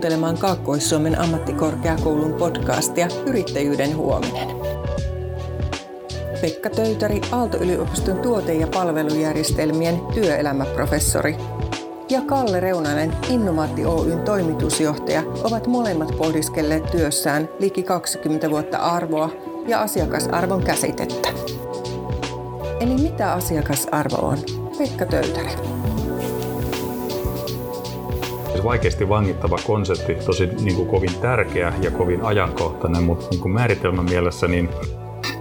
Kuuntelemaan Kaakkois-Suomen ammattikorkeakoulun podcastia Yrittäjyyden huominen. Pekka Töytäri, Aalto-yliopiston tuote- ja palvelujärjestelmien työelämäprofessori ja Kalle Reunanen, Innovaatti Oyn toimitusjohtaja, ovat molemmat pohdiskelleet työssään liki 20 vuotta arvoa ja asiakasarvon käsitettä. Eli mitä asiakasarvo on? Pekka Töytäri siis vaikeasti vangittava konsepti, tosi niin kuin kovin tärkeä ja kovin ajankohtainen, mutta niin kuin määritelmän mielessä niin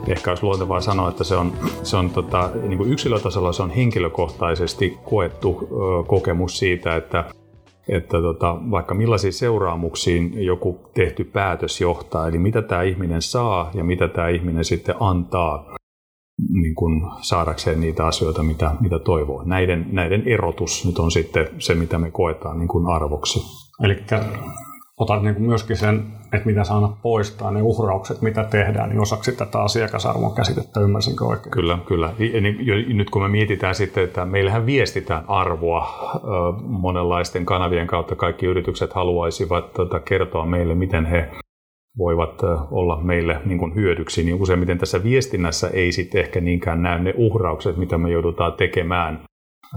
ehkä olisi luontevaa sanoa, että se on, se on tota, niin kuin yksilötasolla se on henkilökohtaisesti koettu ö, kokemus siitä, että että tota, vaikka millaisiin seuraamuksiin joku tehty päätös johtaa, eli mitä tämä ihminen saa ja mitä tämä ihminen sitten antaa niin kuin saadakseen niitä asioita, mitä, mitä toivoo. Näiden, näiden erotus nyt on sitten se, mitä me koetaan niin kuin arvoksi. Eli otat niin kuin myöskin sen, että mitä annat poistaa, ne uhraukset, mitä tehdään, niin osaksi tätä asiakasarvon käsitettä, ymmärsinkö oikein? Kyllä, kyllä. Ja nyt kun me mietitään sitten, että meillähän viestitään arvoa monenlaisten kanavien kautta, kaikki yritykset haluaisivat tota, kertoa meille, miten he voivat olla meille niin kuin hyödyksi, niin useimmiten tässä viestinnässä ei sitten ehkä niinkään näy ne uhraukset, mitä me joudutaan tekemään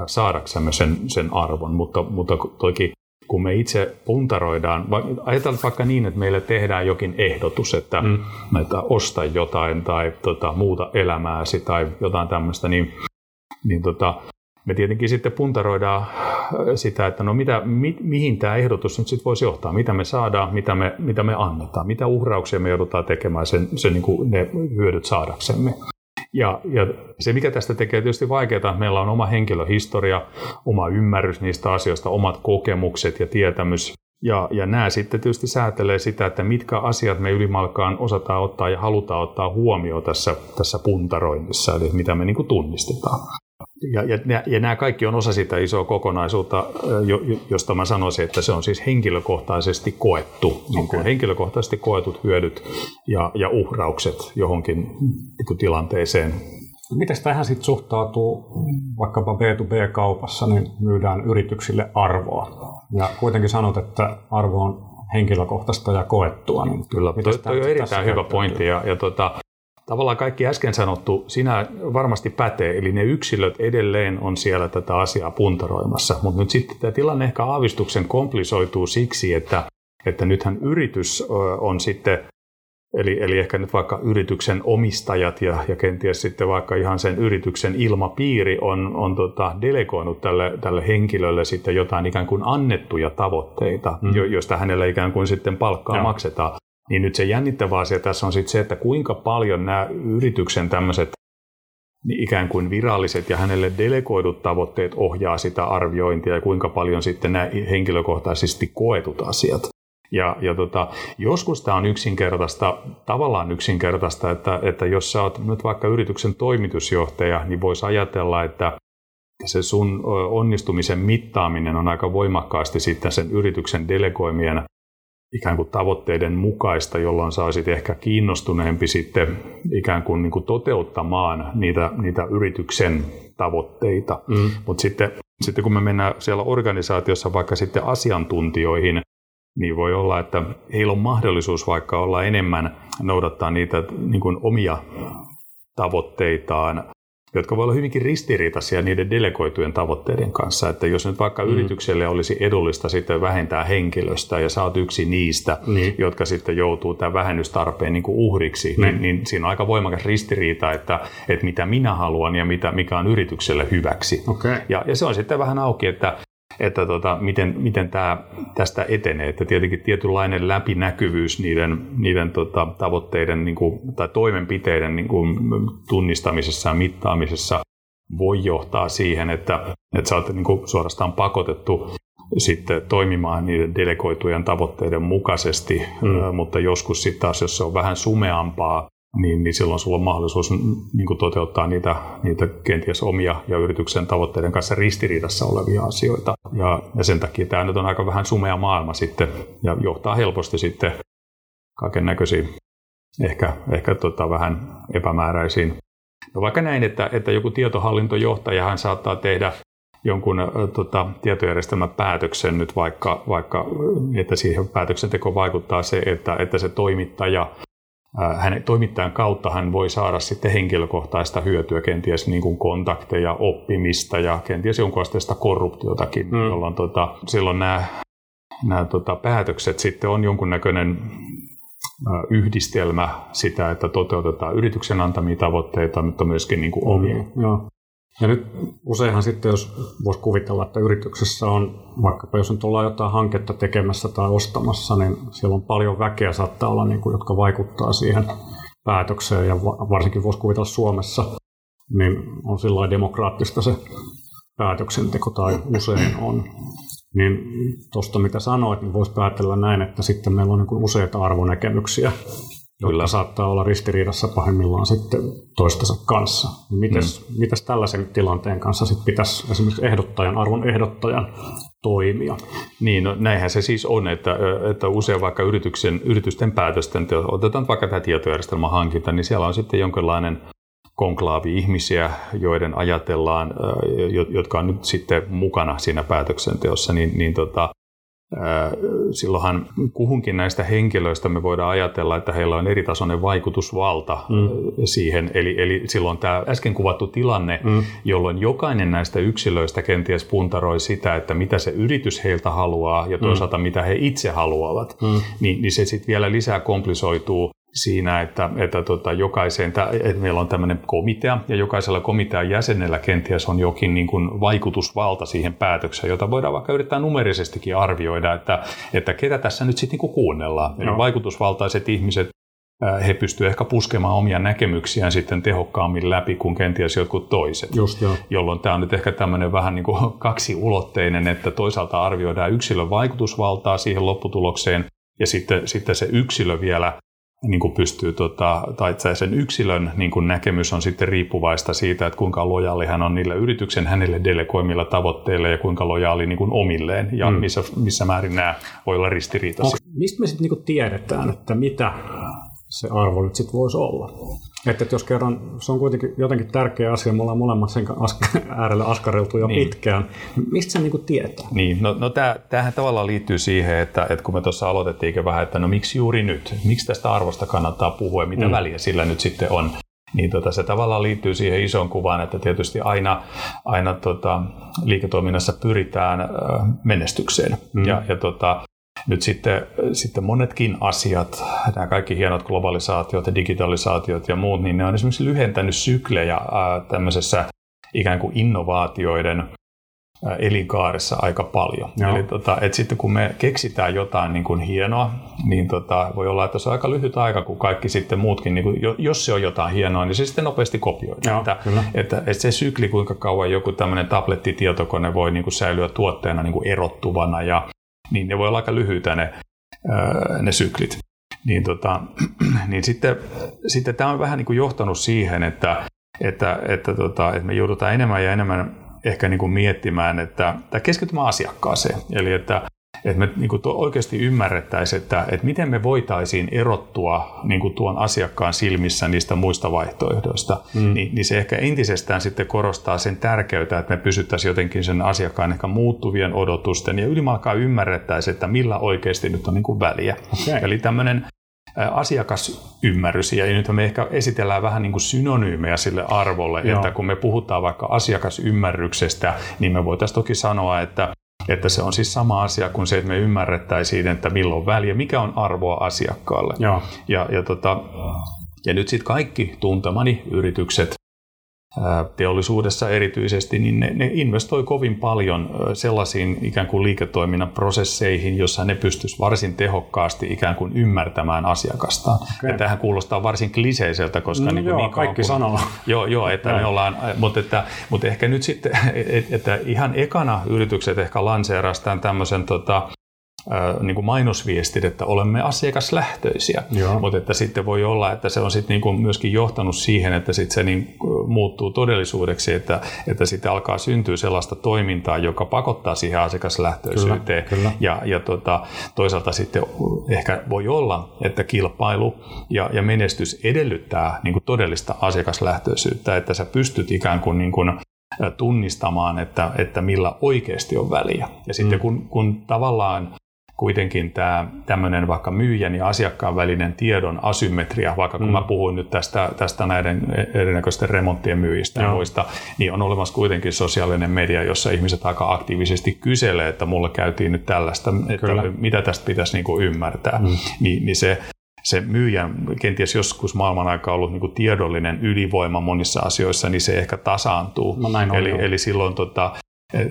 saadaksemme sen, sen arvon, mutta, mutta toki kun me itse puntaroidaan, ajatellaan vaikka niin, että meille tehdään jokin ehdotus, että, mm. että osta jotain tai tota, muuta elämääsi tai jotain tämmöistä, niin, niin tota, me tietenkin sitten puntaroidaan sitä, että no mitä, mi, mihin tämä ehdotus nyt sitten voisi johtaa, mitä me saadaan, mitä me, mitä me annetaan, mitä uhrauksia me joudutaan tekemään sen, sen niin kuin ne hyödyt saadaksemme. Ja, ja se, mikä tästä tekee tietysti vaikeaa, että meillä on oma henkilöhistoria, oma ymmärrys niistä asioista, omat kokemukset ja tietämys. Ja, ja nämä sitten tietysti säätelee sitä, että mitkä asiat me ylimalkaan osataan ottaa ja halutaan ottaa huomioon tässä, tässä puntaroinnissa, eli mitä me niin kuin tunnistetaan. Ja, ja, ja nämä kaikki on osa sitä isoa kokonaisuutta, josta mä sanoisin, että se on siis henkilökohtaisesti koettu, okay. niin kuin henkilökohtaisesti koetut hyödyt ja, ja uhraukset johonkin niin tilanteeseen. Miten tähän sitten suhtautuu vaikkapa B2B-kaupassa, niin myydään yrityksille arvoa. Ja kuitenkin sanot, että arvo on henkilökohtaista ja koettua. Niin Kyllä, toi, toi on erittäin hyvä pointti. Ja, ja tota, Tavallaan kaikki äsken sanottu, sinä varmasti pätee, eli ne yksilöt edelleen on siellä tätä asiaa puntaroimassa, mutta nyt sitten tämä tilanne ehkä aavistuksen komplisoituu siksi, että, että nythän yritys on sitten, eli, eli ehkä nyt vaikka yrityksen omistajat ja, ja kenties sitten vaikka ihan sen yrityksen ilmapiiri on, on tota delegoinut tälle, tälle henkilölle sitten jotain ikään kuin annettuja tavoitteita, mm. joista hänelle ikään kuin sitten palkkaa Joo. maksetaan. Niin nyt se jännittävä asia tässä on sitten se, että kuinka paljon nämä yrityksen tämmöiset niin ikään kuin viralliset ja hänelle delegoidut tavoitteet ohjaa sitä arviointia ja kuinka paljon sitten nämä henkilökohtaisesti koetut asiat. Ja, ja tota, joskus tämä on yksinkertaista, tavallaan yksinkertaista, että, että jos sä oot nyt vaikka yrityksen toimitusjohtaja, niin voisi ajatella, että se sun onnistumisen mittaaminen on aika voimakkaasti sitten sen yrityksen delegoimien ikään kuin tavoitteiden mukaista, jolloin saisit ehkä kiinnostuneempi sitten ikään kuin, niin kuin toteuttamaan niitä, niitä yrityksen tavoitteita. Mm. Mutta sitten, sitten kun me mennään siellä organisaatiossa vaikka sitten asiantuntijoihin, niin voi olla, että heillä on mahdollisuus vaikka olla enemmän noudattaa niitä niin kuin omia tavoitteitaan jotka voi olla hyvinkin ristiriitaisia niiden delegoitujen tavoitteiden kanssa. Että jos nyt vaikka mm. yritykselle olisi edullista sitten vähentää henkilöstä ja sä oot yksi niistä, niin. jotka sitten joutuu tämän vähennystarpeen niin kuin uhriksi, niin. Niin, niin siinä on aika voimakas ristiriita, että, että mitä minä haluan ja mitä, mikä on yritykselle hyväksi. Okay. Ja, ja se on sitten vähän auki, että että tota, miten, miten tämä tästä etenee. Että tietenkin tietynlainen läpinäkyvyys niiden, niiden tota, tavoitteiden niin kuin, tai toimenpiteiden niin kuin, tunnistamisessa ja mittaamisessa voi johtaa siihen, että, että sä oot niin kuin, suorastaan pakotettu sitten toimimaan niiden delegoitujen tavoitteiden mukaisesti, mm. mutta joskus sitten taas, jos se on vähän sumeampaa, niin, niin silloin sulla on mahdollisuus niin kuin toteuttaa niitä, niitä kenties omia ja yrityksen tavoitteiden kanssa ristiriidassa olevia asioita. Ja, ja sen takia tämä nyt on aika vähän sumea maailma sitten ja johtaa helposti sitten kaiken näköisiin ehkä, ehkä tota vähän epämääräisiin. No vaikka näin, että, että joku tietohallintojohtaja hän saattaa tehdä jonkun tota, tietojärjestelmäpäätöksen nyt vaikka, vaikka, että siihen päätöksentekoon vaikuttaa se, että, että se toimittaja hänen toimittajan kautta hän voi saada sitten henkilökohtaista hyötyä, kenties niin kuin kontakteja, oppimista ja kenties jonkun asteesta korruptiotakin, mm. jolloin tota, silloin nämä, nämä tota, päätökset sitten on jonkunnäköinen yhdistelmä sitä, että toteutetaan yrityksen antamia tavoitteita, mutta myöskin niin kuin omia. Mm, joo. Ja nyt useinhan sitten, jos voisi kuvitella, että yrityksessä on, vaikkapa jos nyt ollaan jotain hanketta tekemässä tai ostamassa, niin siellä on paljon väkeä saattaa olla, niin kuin, jotka vaikuttaa siihen päätökseen, ja varsinkin voisi kuvitella Suomessa, niin on sillä demokraattista se päätöksenteko, tai usein on. Niin tuosta mitä sanoit, niin voisi päätellä näin, että sitten meillä on niin useita arvonäkemyksiä, Kyllä. saattaa olla ristiriidassa pahimmillaan sitten toistensa kanssa. Mites, mm. mitäs tällaisen tilanteen kanssa sitten pitäisi esimerkiksi ehdottajan, arvon ehdottajan toimia? Niin, no näinhän se siis on, että, että usein vaikka yrityksen, yritysten päätösten, otetaan vaikka tämä tietojärjestelmän hankinta, niin siellä on sitten jonkinlainen konklaavi ihmisiä, joiden ajatellaan, jotka on nyt sitten mukana siinä päätöksenteossa, niin, niin tota, silloinhan kuhunkin näistä henkilöistä me voidaan ajatella, että heillä on eritasoinen vaikutusvalta mm. siihen. Eli, eli silloin tämä äsken kuvattu tilanne, mm. jolloin jokainen näistä yksilöistä kenties puntaroi sitä, että mitä se yritys heiltä haluaa ja toisaalta mm. mitä he itse haluavat, mm. niin, niin se sitten vielä lisää komplisoituu siinä, että, että tota, jokaiseen, että meillä on tämmöinen komitea ja jokaisella komitean jäsenellä kenties on jokin niin kuin vaikutusvalta siihen päätökseen, jota voidaan vaikka yrittää numerisestikin arvioida, että, että ketä tässä nyt sitten niin kuunnellaan. No. Eli vaikutusvaltaiset ihmiset he pystyvät ehkä puskemaan omia näkemyksiään sitten tehokkaammin läpi kuin kenties jotkut toiset. Just, joo. Jolloin tämä on nyt ehkä tämmöinen vähän niin kuin kaksiulotteinen, että toisaalta arvioidaan yksilön vaikutusvaltaa siihen lopputulokseen, ja sitten, sitten se yksilö vielä niin kuin pystyy, tota, tai sen yksilön niin kuin näkemys on sitten riippuvaista siitä, että kuinka lojaali hän on niille yrityksen hänelle delegoimilla tavoitteilla ja kuinka lojaali niin kuin omilleen ja mm. missä, missä määrin nämä voi olla ristiriitaisia. Mistä me sitten niin tiedetään, että mitä se arvo nyt sitten voisi olla. Että, että jos kerran se on kuitenkin jotenkin tärkeä asia, me ollaan molemmat sen äärellä askareltu jo niin. pitkään, mistä se niin kuin tietää? Niin, no, no tämä, tämähän tavallaan liittyy siihen, että, että kun me tuossa aloitettiin vähän, että no miksi juuri nyt, miksi tästä arvosta kannattaa puhua ja mitä mm. väliä sillä nyt sitten on, niin tota, se tavallaan liittyy siihen isoon kuvaan, että tietysti aina, aina tota, liiketoiminnassa pyritään menestykseen. Mm. Ja, ja tota, nyt sitten, sitten monetkin asiat, nämä kaikki hienot globalisaatiot ja digitalisaatiot ja muut, niin ne on esimerkiksi lyhentänyt syklejä tämmöisessä ikään kuin innovaatioiden elinkaaressa aika paljon. Joo. Eli tota, et sitten kun me keksitään jotain niin kuin hienoa, niin tota, voi olla, että se on aika lyhyt aika, kun kaikki sitten muutkin, niin kuin, jos se on jotain hienoa, niin se sitten nopeasti kopioidaan. Että, että, että se sykli, kuinka kauan joku tämmöinen tablettitietokone voi niin kuin säilyä tuotteena niin kuin erottuvana ja niin ne voi olla aika lyhyitä ne, ne syklit. Niin, tota, niin sitten, sitten tämä on vähän niin kuin johtanut siihen, että, että, että, tota, että me joudutaan enemmän ja enemmän ehkä niin kuin miettimään, että, tai keskitymään asiakkaaseen. Eli että että me niin kuin oikeasti ymmärrettäisiin, että, että miten me voitaisiin erottua niin kuin tuon asiakkaan silmissä niistä muista vaihtoehdoista, mm. niin, niin se ehkä entisestään sitten korostaa sen tärkeyttä, että me pysyttäisiin jotenkin sen asiakkaan ehkä muuttuvien odotusten ja ylimalkaan ymmärrettäisiin, että millä oikeasti nyt on niin kuin väliä. Okay. Eli tämmöinen asiakasymmärrys, ja nyt me ehkä esitellään vähän niin kuin synonyymejä sille arvolle, Joo. että kun me puhutaan vaikka asiakasymmärryksestä, niin me voitaisiin toki sanoa, että että se on siis sama asia kuin se, että me ymmärrettäisiin, että milloin väliä, mikä on arvoa asiakkaalle. Joo. Ja, ja, tota, ja nyt sitten kaikki tuntemani yritykset teollisuudessa erityisesti, niin ne, ne investoi kovin paljon sellaisiin ikään kuin liiketoiminnan prosesseihin, jossa ne pystyisivät varsin tehokkaasti ikään kuin ymmärtämään asiakastaan. Okay. Ja tähän kuulostaa varsin kliseiseltä, koska no, niin joo, niin kaikki sanoo. Joo, joo että me ollaan, mutta, että, mutta ehkä nyt sitten, että ihan ekana yritykset ehkä lanseerastaan tämmöisen tota, niin kuin mainosviestit, että olemme asiakaslähtöisiä, Joo. mutta että sitten voi olla, että se on sitten niin kuin myöskin johtanut siihen, että sitten se niin muuttuu todellisuudeksi, että, että sitten alkaa syntyä sellaista toimintaa, joka pakottaa siihen asiakaslähtöisyyteen. Kyllä, kyllä. Ja, ja tota, toisaalta sitten ehkä voi olla, että kilpailu ja, ja menestys edellyttää niin kuin todellista asiakaslähtöisyyttä, että sä pystyt ikään kuin, niin kuin tunnistamaan, että, että millä oikeasti on väliä. Ja sitten mm. kun, kun tavallaan kuitenkin tämä tämmöinen vaikka myyjän ja asiakkaan välinen tiedon asymmetria, vaikka kun mm. mä puhuin nyt tästä, tästä näiden erinäköisten remonttien myyjistä ja muista, niin on olemassa kuitenkin sosiaalinen media, jossa ihmiset aika aktiivisesti kyselee, että mulle käytiin nyt tällaista, että Kyllä. mitä tästä pitäisi niin kuin ymmärtää. Mm. Ni, niin se, se myyjän kenties joskus maailman aika ollut niin tiedollinen ylivoima monissa asioissa, niin se ehkä tasaantuu. No näin on, eli, eli silloin tota,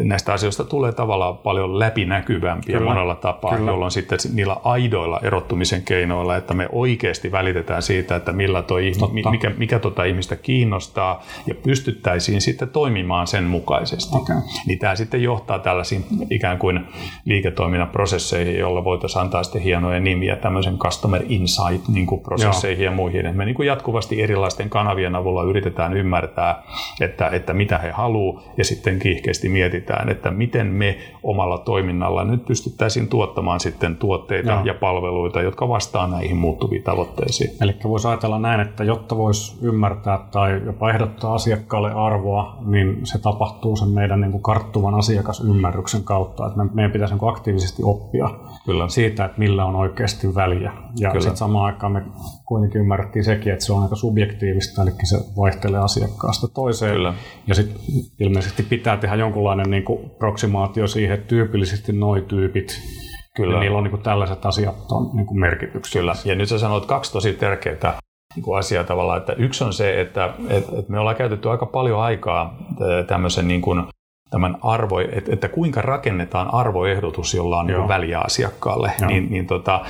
näistä asioista tulee tavallaan paljon läpinäkyvämpiä Kyllä. monella tapaa, Kyllä. jolloin sitten niillä aidoilla erottumisen keinoilla, että me oikeasti välitetään siitä, että millä toi, mikä, mikä tota ihmistä kiinnostaa ja pystyttäisiin sitten toimimaan sen mukaisesti. Okay. Niin tämä sitten johtaa tällaisiin ikään kuin liiketoiminnan prosesseihin, joilla voitaisiin antaa sitten hienoja nimiä tämmöisen customer insight niin kuin prosesseihin Joo. ja muihin. Et me niin kuin jatkuvasti erilaisten kanavien avulla yritetään ymmärtää, että, että mitä he haluavat ja sitten kiihkeästi mietitään, mietitään, että miten me omalla toiminnalla nyt pystyttäisiin tuottamaan sitten tuotteita Joo. ja palveluita, jotka vastaa näihin muuttuviin tavoitteisiin. Eli voisi ajatella näin, että jotta voisi ymmärtää tai jopa ehdottaa asiakkaalle arvoa, niin se tapahtuu sen meidän niin kuin karttuvan asiakasymmärryksen kautta, että meidän pitäisi niin aktiivisesti oppia Kyllä. siitä, että millä on oikeasti väliä. Ja sitten samaan aikaan me kuitenkin ymmärrettiin sekin, että se on aika subjektiivista, eli se vaihtelee asiakkaasta toiseen. Kyllä. Ja sitten ilmeisesti pitää tehdä jonkunlainen niin kuin proksimaatio siihen, että tyypillisesti nuo tyypit, Kyllä. niillä on niin kuin tällaiset asiat on niin kuin merkityksiä. Kyllä. Ja nyt sä sanoit kaksi tosi tärkeää niin asiaa tavallaan, että yksi on se, että, että, että me ollaan käytetty aika paljon aikaa tämmöisen niin kuin tämän arvo, että, että kuinka rakennetaan arvoehdotus, jolla on niin väliä asiakkaalle, niin, niin tota,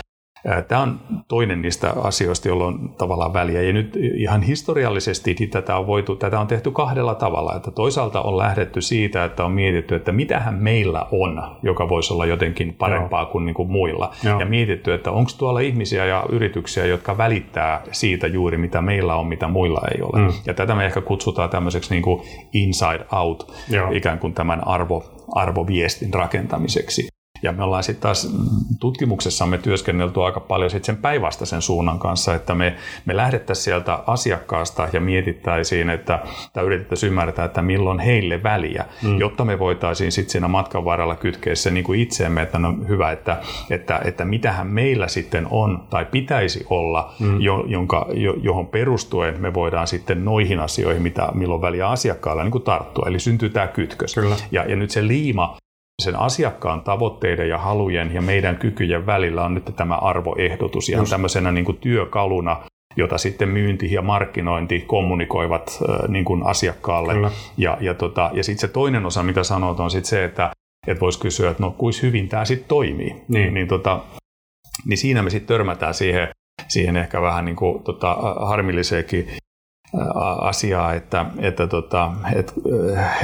Tämä on toinen niistä asioista, joilla on tavallaan väliä. Ja nyt ihan historiallisesti niin tätä on, voitu, tätä on tehty kahdella tavalla. Että toisaalta on lähdetty siitä, että on mietitty, että mitähän meillä on, joka voisi olla jotenkin parempaa Joo. kuin, niin kuin muilla. Joo. Ja mietitty, että onko tuolla ihmisiä ja yrityksiä, jotka välittää siitä juuri, mitä meillä on, mitä muilla ei ole. Mm. Ja tätä me ehkä kutsutaan tämmöiseksi niin kuin inside out, Joo. ikään kuin tämän arvo, arvoviestin rakentamiseksi. Ja me ollaan sitten taas tutkimuksessamme työskennelty aika paljon sit sen päinvastaisen suunnan kanssa, että me, me lähdettäisiin sieltä asiakkaasta ja mietittäisiin, että, tai yritettäisiin ymmärtää, että milloin heille väliä, mm. jotta me voitaisiin sitten siinä matkan varrella kytkeä se niin kuin itseemme, että no hyvä, että, että, että mitähän meillä sitten on tai pitäisi olla, mm. jo, jonka, jo, johon perustuen me voidaan sitten noihin asioihin, mitä milloin väliä asiakkaalla niin kuin tarttua. Eli syntyy tämä kytkös. Kyllä. Ja, ja nyt se liima sen asiakkaan tavoitteiden ja halujen ja meidän kykyjen välillä on nyt tämä arvoehdotus ihan Just. tämmöisenä niin kuin työkaluna, jota sitten myynti ja markkinointi kommunikoivat niin kuin asiakkaalle. Kyllä. Ja, ja, tota, ja sitten se toinen osa, mitä sanot, on sitten se, että et voisi kysyä, että no kuis hyvin tämä sitten toimii. Niin. Niin, tota, niin siinä me sitten törmätään siihen, siihen ehkä vähän niin kuin, tota, harmilliseenkin asiaa, että, että, tota, että,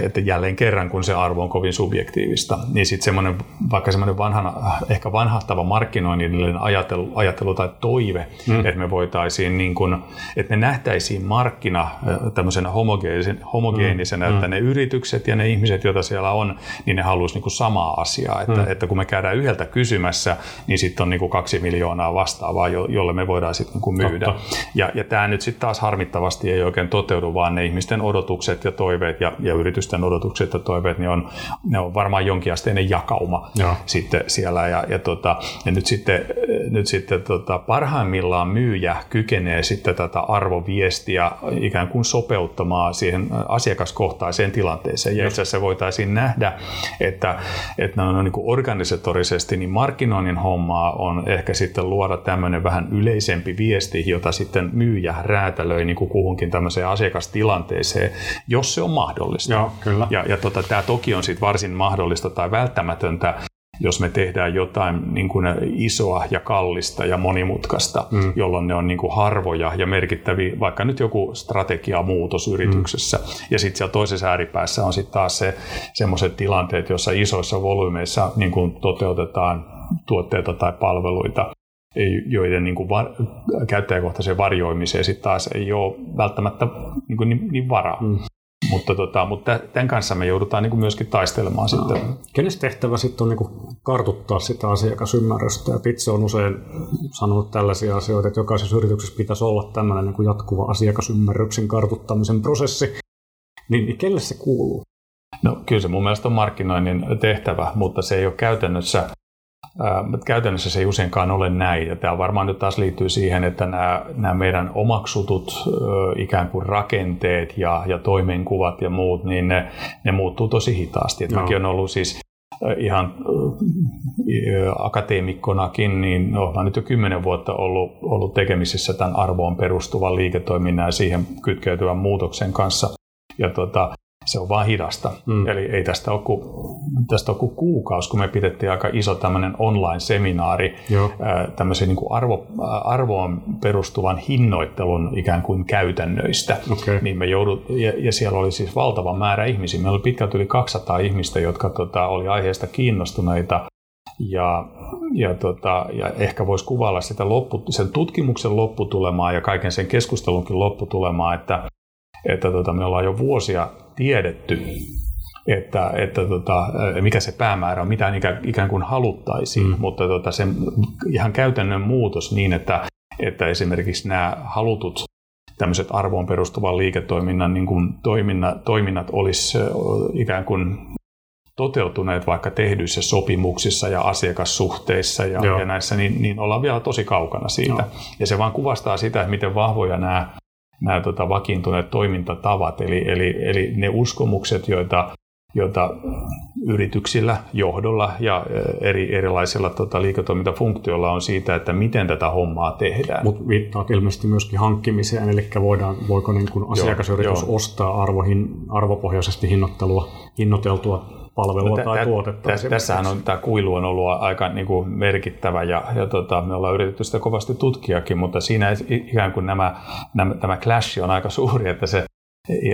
että jälleen kerran, kun se arvo on kovin subjektiivista, niin sitten semmoinen, vaikka semmoinen vanhana, ehkä vanhahtava markkinoinnillinen ajattelu, ajattelu tai toive, mm. että me voitaisiin, niin kuin, että me nähtäisiin markkina tämmöisenä homogeenisen, homogeenisena, mm. että ne yritykset ja ne ihmiset, joita siellä on, niin ne haluaisi niin samaa asiaa, että, mm. että kun me käydään yhdeltä kysymässä, niin sitten on niin kuin kaksi miljoonaa vastaavaa, jolle me voidaan sitten niin myydä. Ja, ja tämä nyt sitten taas harmittavasti ei oikein toteudu, vaan ne ihmisten odotukset ja toiveet ja, ja yritysten odotukset ja toiveet, niin on, ne on varmaan jonkinasteinen jakauma Joo. sitten siellä. Ja, ja, tota, ja nyt sitten, nyt sitten tota, parhaimmillaan myyjä kykenee sitten tätä arvoviestiä ikään kuin sopeuttamaan siihen asiakaskohtaiseen tilanteeseen. Ja itse asiassa voitaisiin nähdä, että, että no, no, niin organisatorisesti niin markkinoinnin hommaa on ehkä sitten luoda tämmöinen vähän yleisempi viesti, jota sitten myyjä räätälöi niin kuin kuhunkin tämmöiseen asiakastilanteeseen, jos se on mahdollista. Joo, kyllä. Ja, ja tota, tämä toki on sitten varsin mahdollista tai välttämätöntä, jos me tehdään jotain niin kuin isoa ja kallista ja monimutkaista, mm. jolloin ne on niin kuin harvoja ja merkittäviä, vaikka nyt joku strategiamuutos yrityksessä. Mm. Ja sitten siellä toisessa ääripäässä on sitten taas se, semmoiset tilanteet, joissa isoissa volyymeissa niin kuin toteutetaan tuotteita tai palveluita, joiden niin kuin var, käyttäjäkohtaiseen varjoimiseen sitten taas ei ole välttämättä niin, kuin niin, niin varaa. Mm. Mutta, tota, mutta tämän kanssa me joudutaan niin kuin myöskin taistelemaan no. sitten. Kenes tehtävä sitten on niin kuin kartuttaa sitä asiakasymmärrystä? Ja Pitse on usein sanonut tällaisia asioita, että jokaisessa yrityksessä pitäisi olla tämmöinen niin kuin jatkuva asiakasymmärryksen kartuttamisen prosessi. Niin, niin kelle se kuuluu? No kyllä se mun mielestä on markkinoinnin tehtävä, mutta se ei ole käytännössä Käytännössä se ei useinkaan ole näin. Ja tämä varmaan nyt taas liittyy siihen, että nämä, nämä meidän omaksutut ikään kuin rakenteet ja, ja toimenkuvat ja muut, niin ne, ne muuttuu tosi hitaasti. Et no. Mäkin on ollut siis ihan akateemikkonakin, niin no, mä nyt jo kymmenen vuotta ollut, ollut tekemisissä tämän arvoon perustuvan liiketoiminnan ja siihen kytkeytyvän muutoksen kanssa. Ja tota, se on vaan hidasta. Mm. Eli ei tästä ole, kuin, tästä ole kuin kuukausi, kun me pidettiin aika iso tämmöinen online-seminaari tämmöisen niin kuin arvo, arvoon perustuvan hinnoittelun ikään kuin käytännöistä. Okay. Niin me joudut, ja, ja, siellä oli siis valtava määrä ihmisiä. Meillä oli pitkälti yli 200 ihmistä, jotka tota, oli aiheesta kiinnostuneita. Ja, ja, tota, ja ehkä voisi kuvailla sitä loppu, sen tutkimuksen lopputulemaa ja kaiken sen keskustelunkin lopputulemaa, että, että tota, me ollaan jo vuosia tiedetty, että, että tota, mikä se päämäärä on, mitä ikään kuin haluttaisiin, mm. mutta tota, se ihan käytännön muutos niin, että, että esimerkiksi nämä halutut tämmöiset arvoon perustuvan liiketoiminnan niin kuin toiminnat, toiminnat olisi ikään kuin toteutuneet vaikka tehdyissä sopimuksissa ja asiakassuhteissa ja, ja näissä, niin, niin ollaan vielä tosi kaukana siitä. Joo. Ja se vaan kuvastaa sitä, että miten vahvoja nämä nämä tota, vakiintuneet toimintatavat, eli, eli, eli ne uskomukset, joita, joita yrityksillä, johdolla ja eri, erilaisilla tota, liiketoimintafunktioilla on siitä, että miten tätä hommaa tehdään. Mutta viittaat ilmeisesti myöskin hankkimiseen, eli voidaan, voiko niin kuin asiakasyritys joo, ostaa arvohin, arvopohjaisesti hinnoittelua, hinnoiteltua palvelua no, tai tuotetta. Tä, tässähän on, tämä kuilu on ollut aika niin kuin merkittävä ja, ja tota, me ollaan yritetty sitä kovasti tutkiakin, mutta siinä ikään kuin nämä, nämä, tämä clash on aika suuri, että se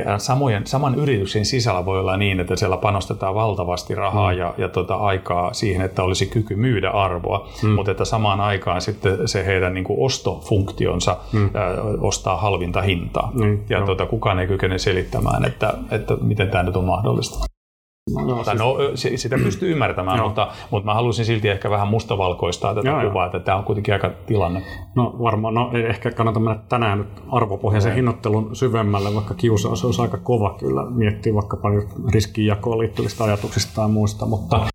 ja samojen, saman yrityksen sisällä voi olla niin, että siellä panostetaan valtavasti rahaa mm. ja, ja tota aikaa siihen, että olisi kyky myydä arvoa, mm. mutta että samaan aikaan sitten se heidän niin kuin ostofunktionsa mm. ä, ostaa halvinta hintaa. Mm. Ja no. tota, kukaan ei kykene selittämään, että, että miten tämä nyt on mahdollista. No, siis... no, sitä pystyy ymmärtämään, mutta, mutta mä halusin silti ehkä vähän mustavalkoistaa tätä joo, kuvaa, että tämä on kuitenkin aika tilanne. No varmaan, no ei ehkä kannata mennä tänään nyt arvopohjaisen no. hinnoittelun syvemmälle, vaikka kiusaus olisi aika kova kyllä miettiä vaikka paljon riskijakoon liittyvistä ajatuksista tai muista, mutta,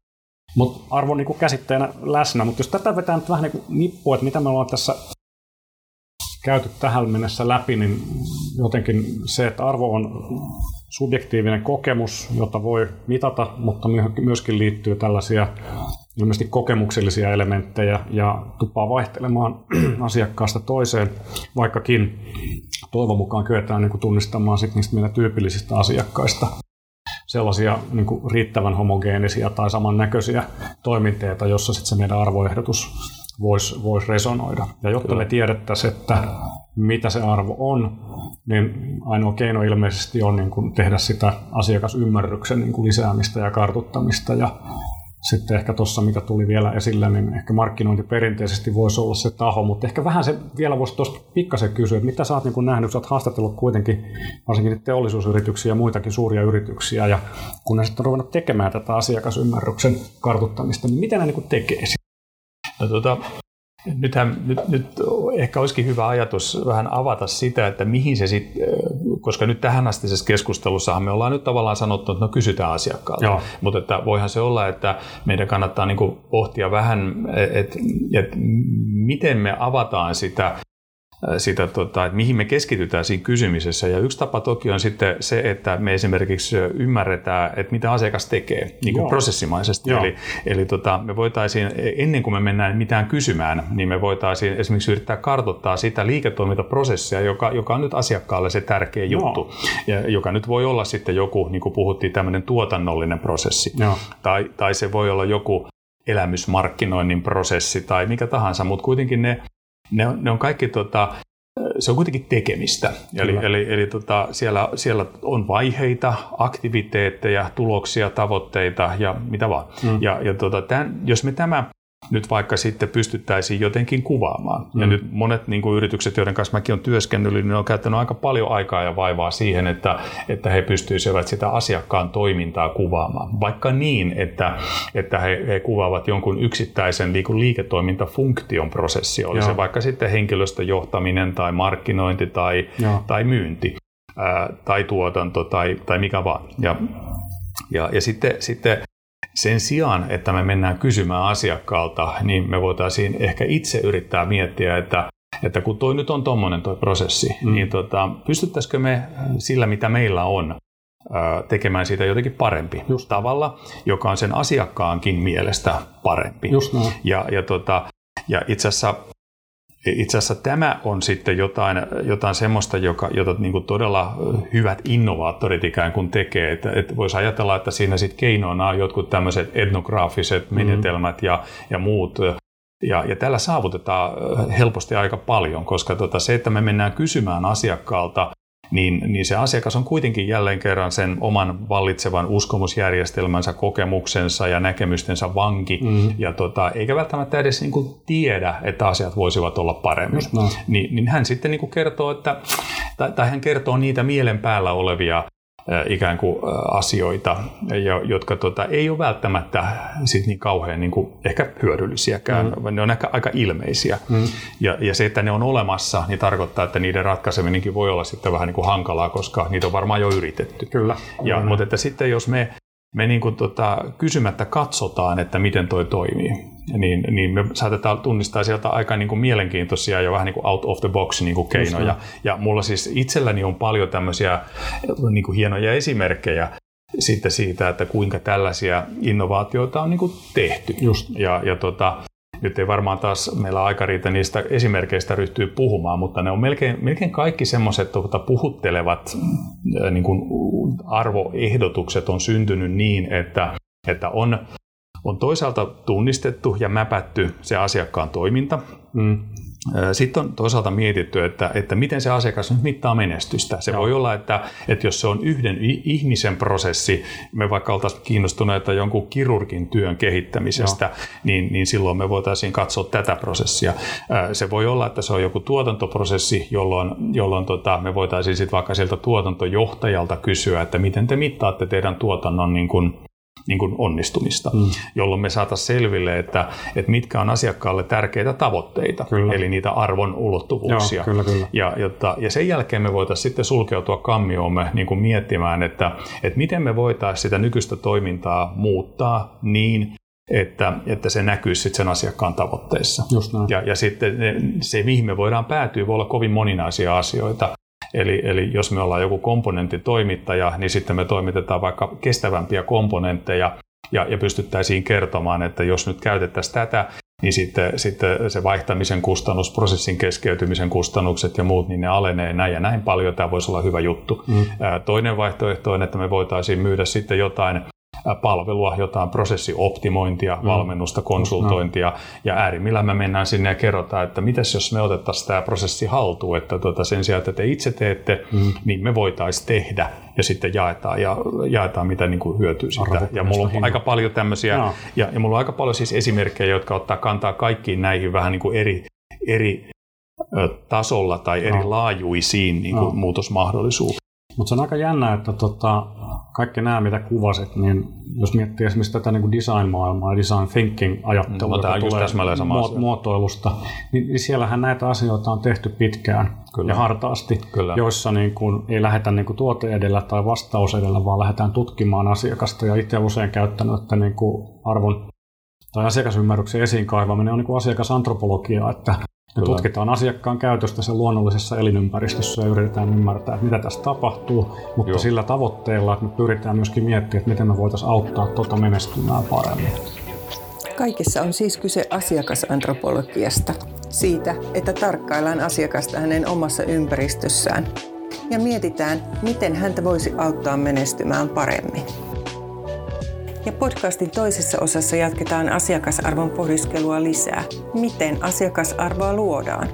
mutta arvo niin kuin käsitteenä läsnä. Mutta jos tätä vetää nyt vähän niin kuin nippua, että mitä me ollaan tässä käyty tähän mennessä läpi, niin jotenkin se, että arvo on subjektiivinen kokemus, jota voi mitata, mutta myöskin liittyy tällaisia ilmeisesti kokemuksellisia elementtejä ja tupaa vaihtelemaan asiakkaasta toiseen, vaikkakin toivon mukaan kyetään niin kuin tunnistamaan sit niistä meidän tyypillisistä asiakkaista sellaisia niin kuin riittävän homogeenisia tai samannäköisiä toiminteita, jossa sitten se meidän arvoehdotus voisi vois resonoida. Ja jotta Kyllä. me tiedettäisiin, että mitä se arvo on, niin ainoa keino ilmeisesti on niin kuin tehdä sitä asiakasymmärryksen niin kuin lisäämistä ja kartuttamista. Ja sitten ehkä tuossa, mitä tuli vielä esille, niin ehkä markkinointi perinteisesti voisi olla se taho, mutta ehkä vähän se vielä voisi tuosta pikkasen kysyä, että mitä sä oot niin nähnyt, sä oot haastatellut kuitenkin varsinkin teollisuusyrityksiä ja muitakin suuria yrityksiä, ja kun ne sitten on ruvennut tekemään tätä asiakasymmärryksen kartuttamista, niin mitä ne niin tekee? No, tuota, nythän, nyt, nyt ehkä olisikin hyvä ajatus vähän avata sitä, että mihin se sitten, koska nyt tähän astisessa keskustelussahan me ollaan nyt tavallaan sanottu, että no kysytään asiakkaalta. Joo. Mutta että voihan se olla, että meidän kannattaa niin pohtia vähän, että, että miten me avataan sitä sitä, tota, että mihin me keskitytään siinä kysymisessä. Ja yksi tapa toki on sitten se, että me esimerkiksi ymmärretään, että mitä asiakas tekee niin kuin prosessimaisesti. Joo. Eli, eli tota, me voitaisiin, ennen kuin me mennään mitään kysymään, niin me voitaisiin esimerkiksi yrittää kartoittaa sitä liiketoimintaprosessia, joka, joka on nyt asiakkaalle se tärkeä juttu. Ja, joka nyt voi olla sitten joku, niin kuin puhuttiin, tämmöinen tuotannollinen prosessi. Tai, tai se voi olla joku elämysmarkkinoinnin prosessi tai mikä tahansa, mutta kuitenkin ne ne on, ne on kaikki tota, se on kuitenkin tekemistä. Eli, eli, eli tota, siellä, siellä on vaiheita, aktiviteetteja, tuloksia, tavoitteita ja mitä vaan. Mm. Ja, ja tota, tämän, jos me tämä nyt vaikka sitten pystyttäisiin jotenkin kuvaamaan. Mm. Ja nyt monet niin kuin yritykset, joiden kanssa mäkin olen työskennellyt, niin on käyttänyt aika paljon aikaa ja vaivaa siihen, että, että he pystyisivät sitä asiakkaan toimintaa kuvaamaan. Vaikka niin, että, että he, he kuvaavat jonkun yksittäisen niin liiketoimintafunktion prosessi, oli Joo. se vaikka sitten henkilöstöjohtaminen tai markkinointi tai, tai myynti ää, tai tuotanto tai, tai mikä vaan. Ja Ja, ja sitten, sitten sen sijaan, että me mennään kysymään asiakkaalta, niin me voitaisiin ehkä itse yrittää miettiä, että että kun toi nyt on tuommoinen toi prosessi, mm. niin tota, pystyttäisikö me sillä, mitä meillä on, tekemään siitä jotenkin parempi Just. tavalla, joka on sen asiakkaankin mielestä parempi. Just näin. Ja, ja, tota, ja itse asiassa itse asiassa tämä on sitten jotain, jotain semmoista, joka, jota niin kuin todella hyvät innovaattorit ikään kuin tekee. Että, että voisi ajatella, että siinä sitten keinoina on jotkut tämmöiset etnograafiset mm. menetelmät ja, ja muut. Ja, ja tällä saavutetaan helposti aika paljon, koska tota, se, että me mennään kysymään asiakkaalta niin, niin se asiakas on kuitenkin jälleen kerran sen oman vallitsevan uskomusjärjestelmänsä, kokemuksensa ja näkemystensä vanki, mm. ja tota, eikä välttämättä edes niin kuin tiedä, että asiat voisivat olla paremmin. No. Ni, niin hän sitten niin kuin kertoo, että, tai, tai hän kertoo niitä mielen päällä olevia ikään kuin asioita, jotka tota, ei ole välttämättä sit niin kauhean niin kuin ehkä hyödyllisiäkään, mm. vaan ne on ehkä aika ilmeisiä. Mm. Ja, ja se, että ne on olemassa, niin tarkoittaa, että niiden ratkaiseminenkin voi olla sitten vähän niin kuin hankalaa, koska niitä on varmaan jo yritetty. Kyllä. Ja, mutta että sitten jos me me niin kuin tota, kysymättä katsotaan, että miten toi toimii, niin, niin me saatetaan tunnistaa sieltä aika niin kuin mielenkiintoisia ja vähän niin kuin out of the box niin kuin keinoja. Ja mulla siis itselläni on paljon tämmöisiä niin kuin hienoja esimerkkejä sitten siitä, että kuinka tällaisia innovaatioita on niin kuin tehty. Just. Ja, ja tota, nyt ei varmaan taas meillä aika riitä niistä esimerkkeistä ryhtyä puhumaan, mutta ne on melkein, melkein kaikki semmoiset tuota, puhuttelevat niin kuin arvoehdotukset on syntynyt niin, että, että on, on toisaalta tunnistettu ja mäpätty se asiakkaan toiminta, mm. Sitten on toisaalta mietitty, että, että miten se asiakas nyt mittaa menestystä. Se Joo. voi olla, että, että jos se on yhden ihmisen prosessi, me vaikka oltaisiin kiinnostuneita jonkun kirurgin työn kehittämisestä, niin, niin silloin me voitaisiin katsoa tätä prosessia. Se voi olla, että se on joku tuotantoprosessi, jolloin, jolloin tota, me voitaisiin sitten vaikka sieltä tuotantojohtajalta kysyä, että miten te mittaatte teidän tuotannon niin kuin, niin kuin onnistumista, mm. jolloin me saataisiin selville, että, että mitkä on asiakkaalle tärkeitä tavoitteita, kyllä. eli niitä arvon ulottuvuuksia. Joo, kyllä, kyllä. Ja, jotta, ja sen jälkeen me voitaisiin sitten sulkeutua kammioomme niin kuin miettimään, että, että miten me voitaisiin sitä nykyistä toimintaa muuttaa niin, että, että se näkyisi sitten sen asiakkaan tavoitteissa. Just näin. Ja, ja sitten se, mihin me voidaan päätyä, voi olla kovin moninaisia asioita. Eli, eli jos me ollaan joku komponenttitoimittaja, niin sitten me toimitetaan vaikka kestävämpiä komponentteja ja, ja pystyttäisiin kertomaan, että jos nyt käytettäisiin tätä, niin sitten, sitten se vaihtamisen kustannus, prosessin keskeytymisen kustannukset ja muut, niin ne alenee näin ja näin paljon. Tämä voisi olla hyvä juttu. Mm. Toinen vaihtoehto on, että me voitaisiin myydä sitten jotain palvelua, jotain prosessioptimointia, mm. valmennusta, konsultointia, mm. ja äärimmillään me mennään sinne ja kerrotaan, että mitäs jos me otettaisiin tämä prosessi haltuun, että tuota, sen sijaan, että te itse teette, mm. niin me voitaisiin tehdä, ja sitten jaetaan, ja jaetaan mitä niin kuin hyötyy siitä. Ja mulla on hinta. aika paljon tämmöisiä, no. ja, ja mulla on aika paljon siis esimerkkejä, jotka ottaa kantaa kaikkiin näihin vähän niin kuin eri, eri tasolla tai eri no. laajuisiin niin kuin no. muutosmahdollisuuksiin. Mutta se on aika jännä, että tota, kaikki nämä, mitä kuvasit, niin jos miettii esimerkiksi tätä niin design-maailmaa, design thinking-ajattelua, joka tulee muot- muotoilusta, niin, siellähän näitä asioita on tehty pitkään Kyllä. ja hartaasti, Kyllä. joissa niin kuin, ei lähdetä niin kuin tuote edellä tai vastaus edellä, vaan lähdetään tutkimaan asiakasta. Ja itse usein käyttänyt, että niin kuin arvon tai asiakasymmärryksen esiin kaivaminen on niin kuin asiakasantropologiaa, että Kyllä. tutkitaan asiakkaan käytöstä sen luonnollisessa elinympäristössä ja yritetään ymmärtää, että mitä tässä tapahtuu, mutta Joo. sillä tavoitteella, että me pyritään myöskin miettimään, että miten me voitaisiin auttaa tuota menestymään paremmin. Kaikessa on siis kyse asiakasantropologiasta, siitä, että tarkkaillaan asiakasta hänen omassa ympäristössään ja mietitään, miten häntä voisi auttaa menestymään paremmin. Ja podcastin toisessa osassa jatketaan asiakasarvon pohdiskelua lisää. Miten asiakasarvoa luodaan?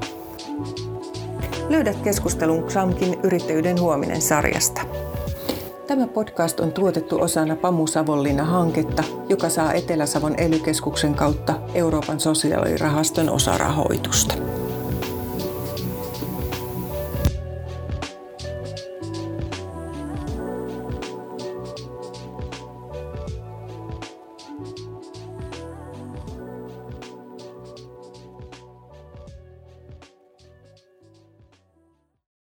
Löydät keskustelun XAMKin yrittäjyyden huominen sarjasta. Tämä podcast on tuotettu osana Pamu Savonlinna-hanketta, joka saa Etelä-Savon ely kautta Euroopan sosiaalirahaston osarahoitusta.